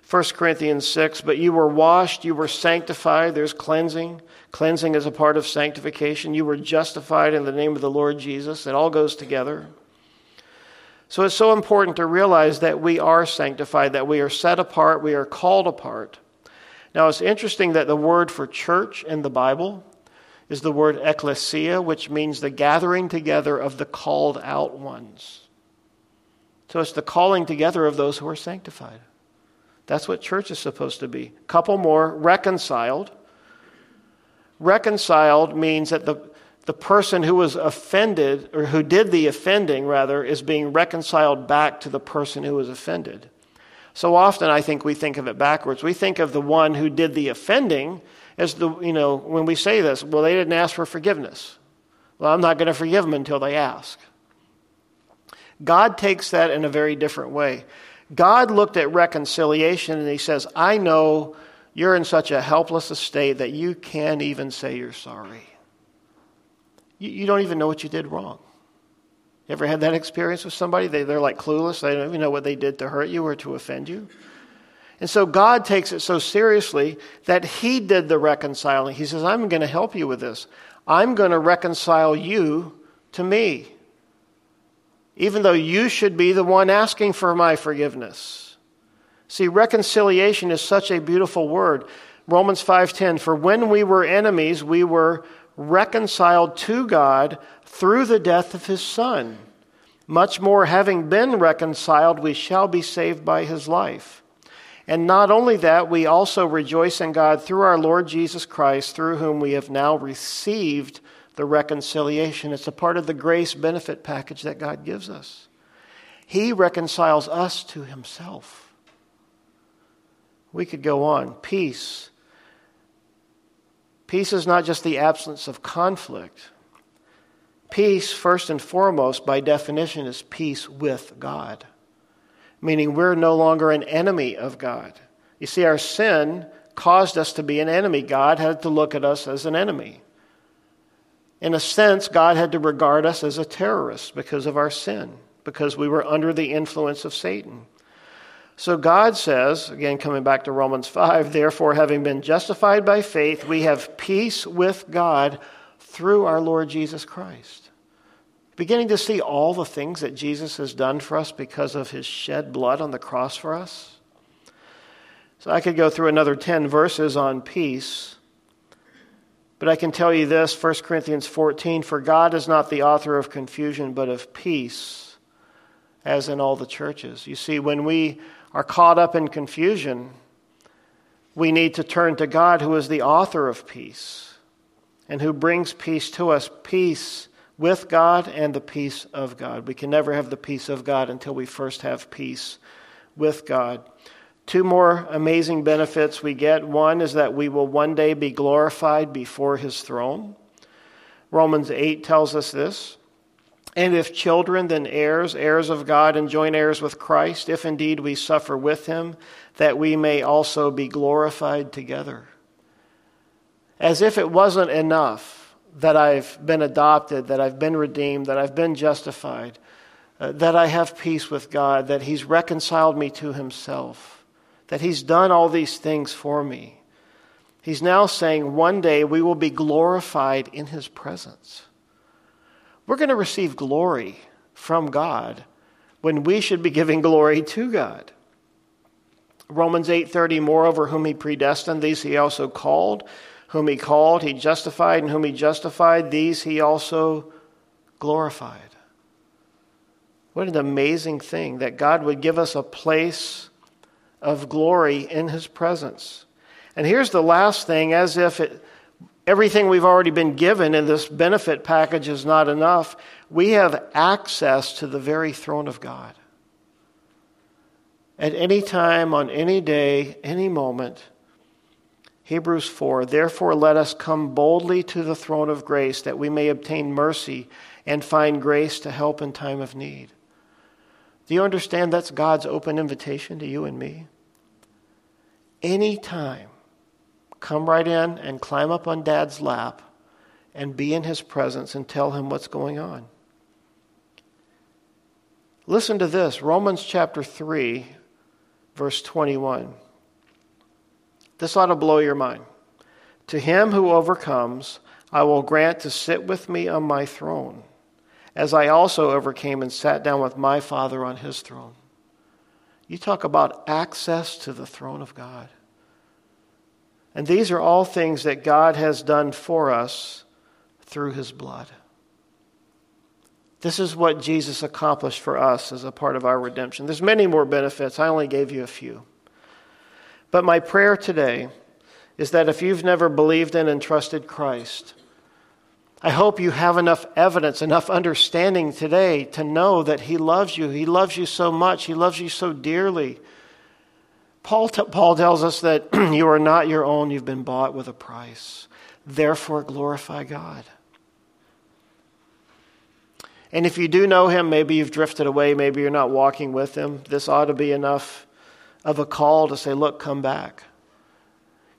1 Corinthians 6, but you were washed, you were sanctified. There's cleansing. Cleansing is a part of sanctification. You were justified in the name of the Lord Jesus. It all goes together. So it's so important to realize that we are sanctified, that we are set apart, we are called apart. Now it's interesting that the word for church in the Bible is the word ecclesia, which means the gathering together of the called out ones. So it's the calling together of those who are sanctified. That's what church is supposed to be. Couple more reconciled. Reconciled means that the, the person who was offended, or who did the offending, rather, is being reconciled back to the person who was offended. So often I think we think of it backwards. We think of the one who did the offending as the, you know, when we say this, well, they didn't ask for forgiveness. Well, I'm not going to forgive them until they ask. God takes that in a very different way. God looked at reconciliation and he says, I know you're in such a helpless state that you can't even say you're sorry. You, you don't even know what you did wrong. You ever had that experience with somebody? They, they're like clueless. They don't even know what they did to hurt you or to offend you. And so God takes it so seriously that He did the reconciling. He says, I'm going to help you with this. I'm going to reconcile you to me even though you should be the one asking for my forgiveness. See, reconciliation is such a beautiful word. Romans 5:10 For when we were enemies we were reconciled to God through the death of his son. Much more having been reconciled we shall be saved by his life. And not only that, we also rejoice in God through our Lord Jesus Christ, through whom we have now received the reconciliation. It's a part of the grace benefit package that God gives us. He reconciles us to Himself. We could go on. Peace. Peace is not just the absence of conflict. Peace, first and foremost, by definition, is peace with God, meaning we're no longer an enemy of God. You see, our sin caused us to be an enemy. God had to look at us as an enemy. In a sense, God had to regard us as a terrorist because of our sin, because we were under the influence of Satan. So God says, again coming back to Romans 5, therefore, having been justified by faith, we have peace with God through our Lord Jesus Christ. Beginning to see all the things that Jesus has done for us because of his shed blood on the cross for us. So I could go through another 10 verses on peace. But I can tell you this 1 Corinthians 14 For God is not the author of confusion, but of peace, as in all the churches. You see, when we are caught up in confusion, we need to turn to God, who is the author of peace and who brings peace to us peace with God and the peace of God. We can never have the peace of God until we first have peace with God. Two more amazing benefits we get. One is that we will one day be glorified before his throne. Romans 8 tells us this. And if children, then heirs, heirs of God, and joint heirs with Christ, if indeed we suffer with him, that we may also be glorified together. As if it wasn't enough that I've been adopted, that I've been redeemed, that I've been justified, uh, that I have peace with God, that he's reconciled me to himself that He's done all these things for me. He's now saying one day we will be glorified in His presence. We're going to receive glory from God when we should be giving glory to God. Romans 8:30 moreover whom he predestined these he also called whom he called he justified and whom he justified these he also glorified. What an amazing thing that God would give us a place of glory in his presence. And here's the last thing as if it, everything we've already been given in this benefit package is not enough, we have access to the very throne of God. At any time, on any day, any moment, Hebrews 4 Therefore, let us come boldly to the throne of grace that we may obtain mercy and find grace to help in time of need. Do you understand that's God's open invitation to you and me? Anytime come right in and climb up on dad's lap and be in his presence and tell him what's going on. Listen to this Romans chapter 3, verse 21. This ought to blow your mind. To him who overcomes, I will grant to sit with me on my throne, as I also overcame and sat down with my Father on his throne. You talk about access to the throne of God. And these are all things that God has done for us through his blood. This is what Jesus accomplished for us as a part of our redemption. There's many more benefits. I only gave you a few. But my prayer today is that if you've never believed in and trusted Christ, I hope you have enough evidence, enough understanding today to know that He loves you. He loves you so much. He loves you so dearly. Paul, t- Paul tells us that *clears throat* you are not your own, you've been bought with a price. Therefore, glorify God. And if you do know Him, maybe you've drifted away, maybe you're not walking with Him, this ought to be enough of a call to say, Look, come back.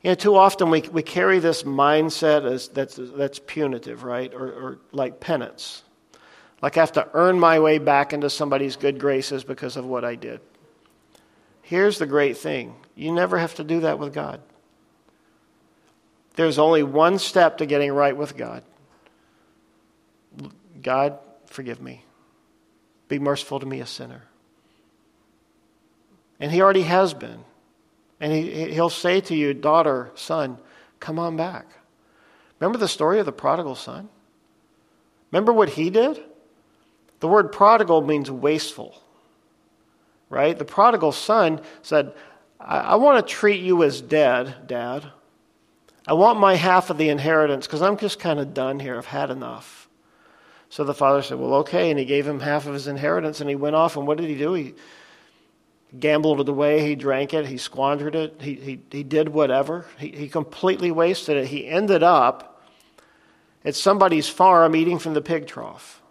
You know, too often we, we carry this mindset as that's, that's punitive, right? Or, or like penance. Like I have to earn my way back into somebody's good graces because of what I did. Here's the great thing you never have to do that with God. There's only one step to getting right with God God, forgive me. Be merciful to me, a sinner. And He already has been. And he, he'll say to you, daughter, son, come on back. Remember the story of the prodigal son? Remember what he did? The word prodigal means wasteful, right? The prodigal son said, I, I want to treat you as dead, dad. I want my half of the inheritance because I'm just kind of done here. I've had enough. So the father said, Well, okay. And he gave him half of his inheritance and he went off. And what did he do? He gambled it away, he drank it, he squandered it, he, he, he did whatever. He, he completely wasted it. He ended up at somebody's farm eating from the pig trough.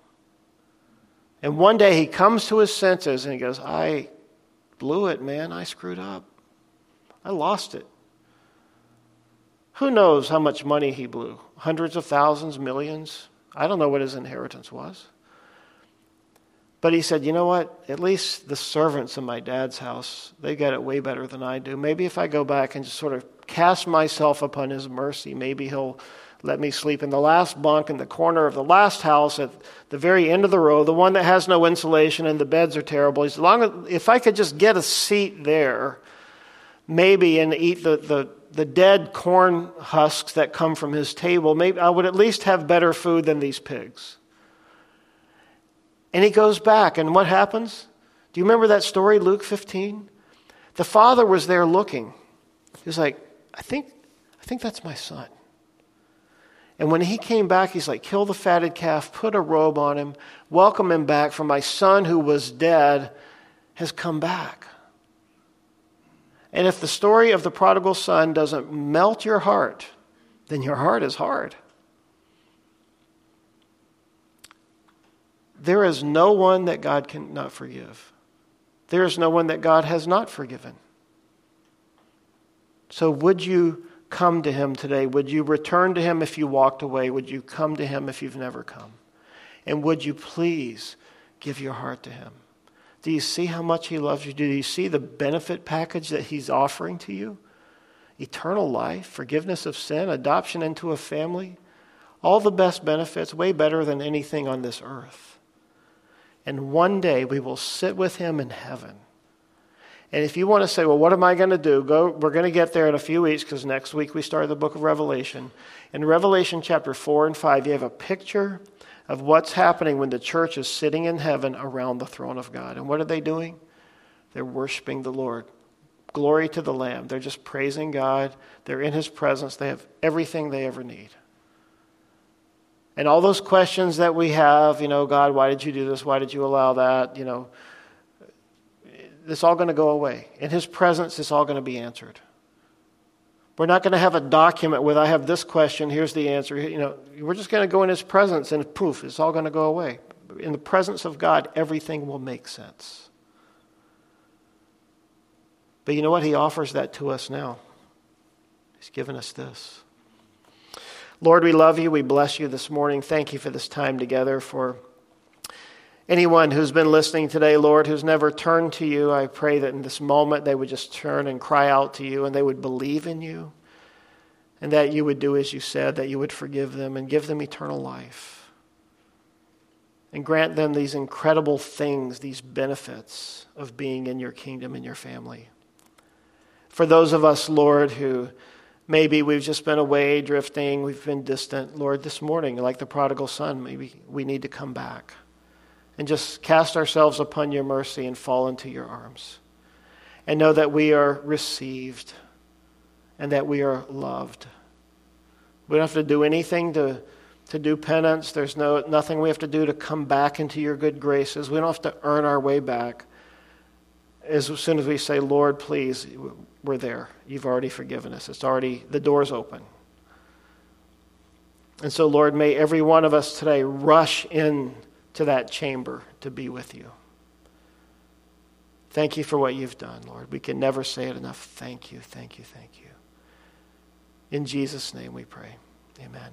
And one day he comes to his senses and he goes, I blew it, man. I screwed up. I lost it. Who knows how much money he blew? Hundreds of thousands, millions? I don't know what his inheritance was. But he said, You know what? At least the servants in my dad's house, they get it way better than I do. Maybe if I go back and just sort of cast myself upon his mercy, maybe he'll let me sleep in the last bunk in the corner of the last house at the very end of the row, the one that has no insulation and the beds are terrible. As long as, if I could just get a seat there, maybe, and eat the, the, the dead corn husks that come from his table, maybe I would at least have better food than these pigs. And he goes back, and what happens? Do you remember that story, Luke 15? The father was there looking. He was like, I think, I think that's my son. And when he came back, he's like, kill the fatted calf, put a robe on him, welcome him back, for my son who was dead has come back. And if the story of the prodigal son doesn't melt your heart, then your heart is hard. There is no one that God cannot forgive. There is no one that God has not forgiven. So, would you come to Him today? Would you return to Him if you walked away? Would you come to Him if you've never come? And would you please give your heart to Him? Do you see how much He loves you? Do you see the benefit package that He's offering to you? Eternal life, forgiveness of sin, adoption into a family, all the best benefits, way better than anything on this earth. And one day we will sit with him in heaven. And if you want to say, well, what am I going to do? Go, we're going to get there in a few weeks because next week we start the book of Revelation. In Revelation chapter 4 and 5, you have a picture of what's happening when the church is sitting in heaven around the throne of God. And what are they doing? They're worshiping the Lord. Glory to the Lamb. They're just praising God. They're in His presence. They have everything they ever need. And all those questions that we have, you know, God, why did you do this? Why did you allow that? You know, it's all going to go away. In His presence, it's all going to be answered. We're not going to have a document with, I have this question, here's the answer. You know, we're just going to go in His presence and poof, it's all going to go away. In the presence of God, everything will make sense. But you know what? He offers that to us now. He's given us this. Lord, we love you. We bless you this morning. Thank you for this time together. For anyone who's been listening today, Lord, who's never turned to you, I pray that in this moment they would just turn and cry out to you and they would believe in you and that you would do as you said, that you would forgive them and give them eternal life. And grant them these incredible things, these benefits of being in your kingdom and your family. For those of us, Lord, who Maybe we've just been away, drifting, we've been distant. Lord, this morning, like the prodigal son, maybe we need to come back and just cast ourselves upon your mercy and fall into your arms. And know that we are received and that we are loved. We don't have to do anything to, to do penance. There's no, nothing we have to do to come back into your good graces. We don't have to earn our way back. As soon as we say, Lord, please, we're there. You've already forgiven us. It's already, the door's open. And so, Lord, may every one of us today rush in to that chamber to be with you. Thank you for what you've done, Lord. We can never say it enough. Thank you, thank you, thank you. In Jesus' name we pray. Amen.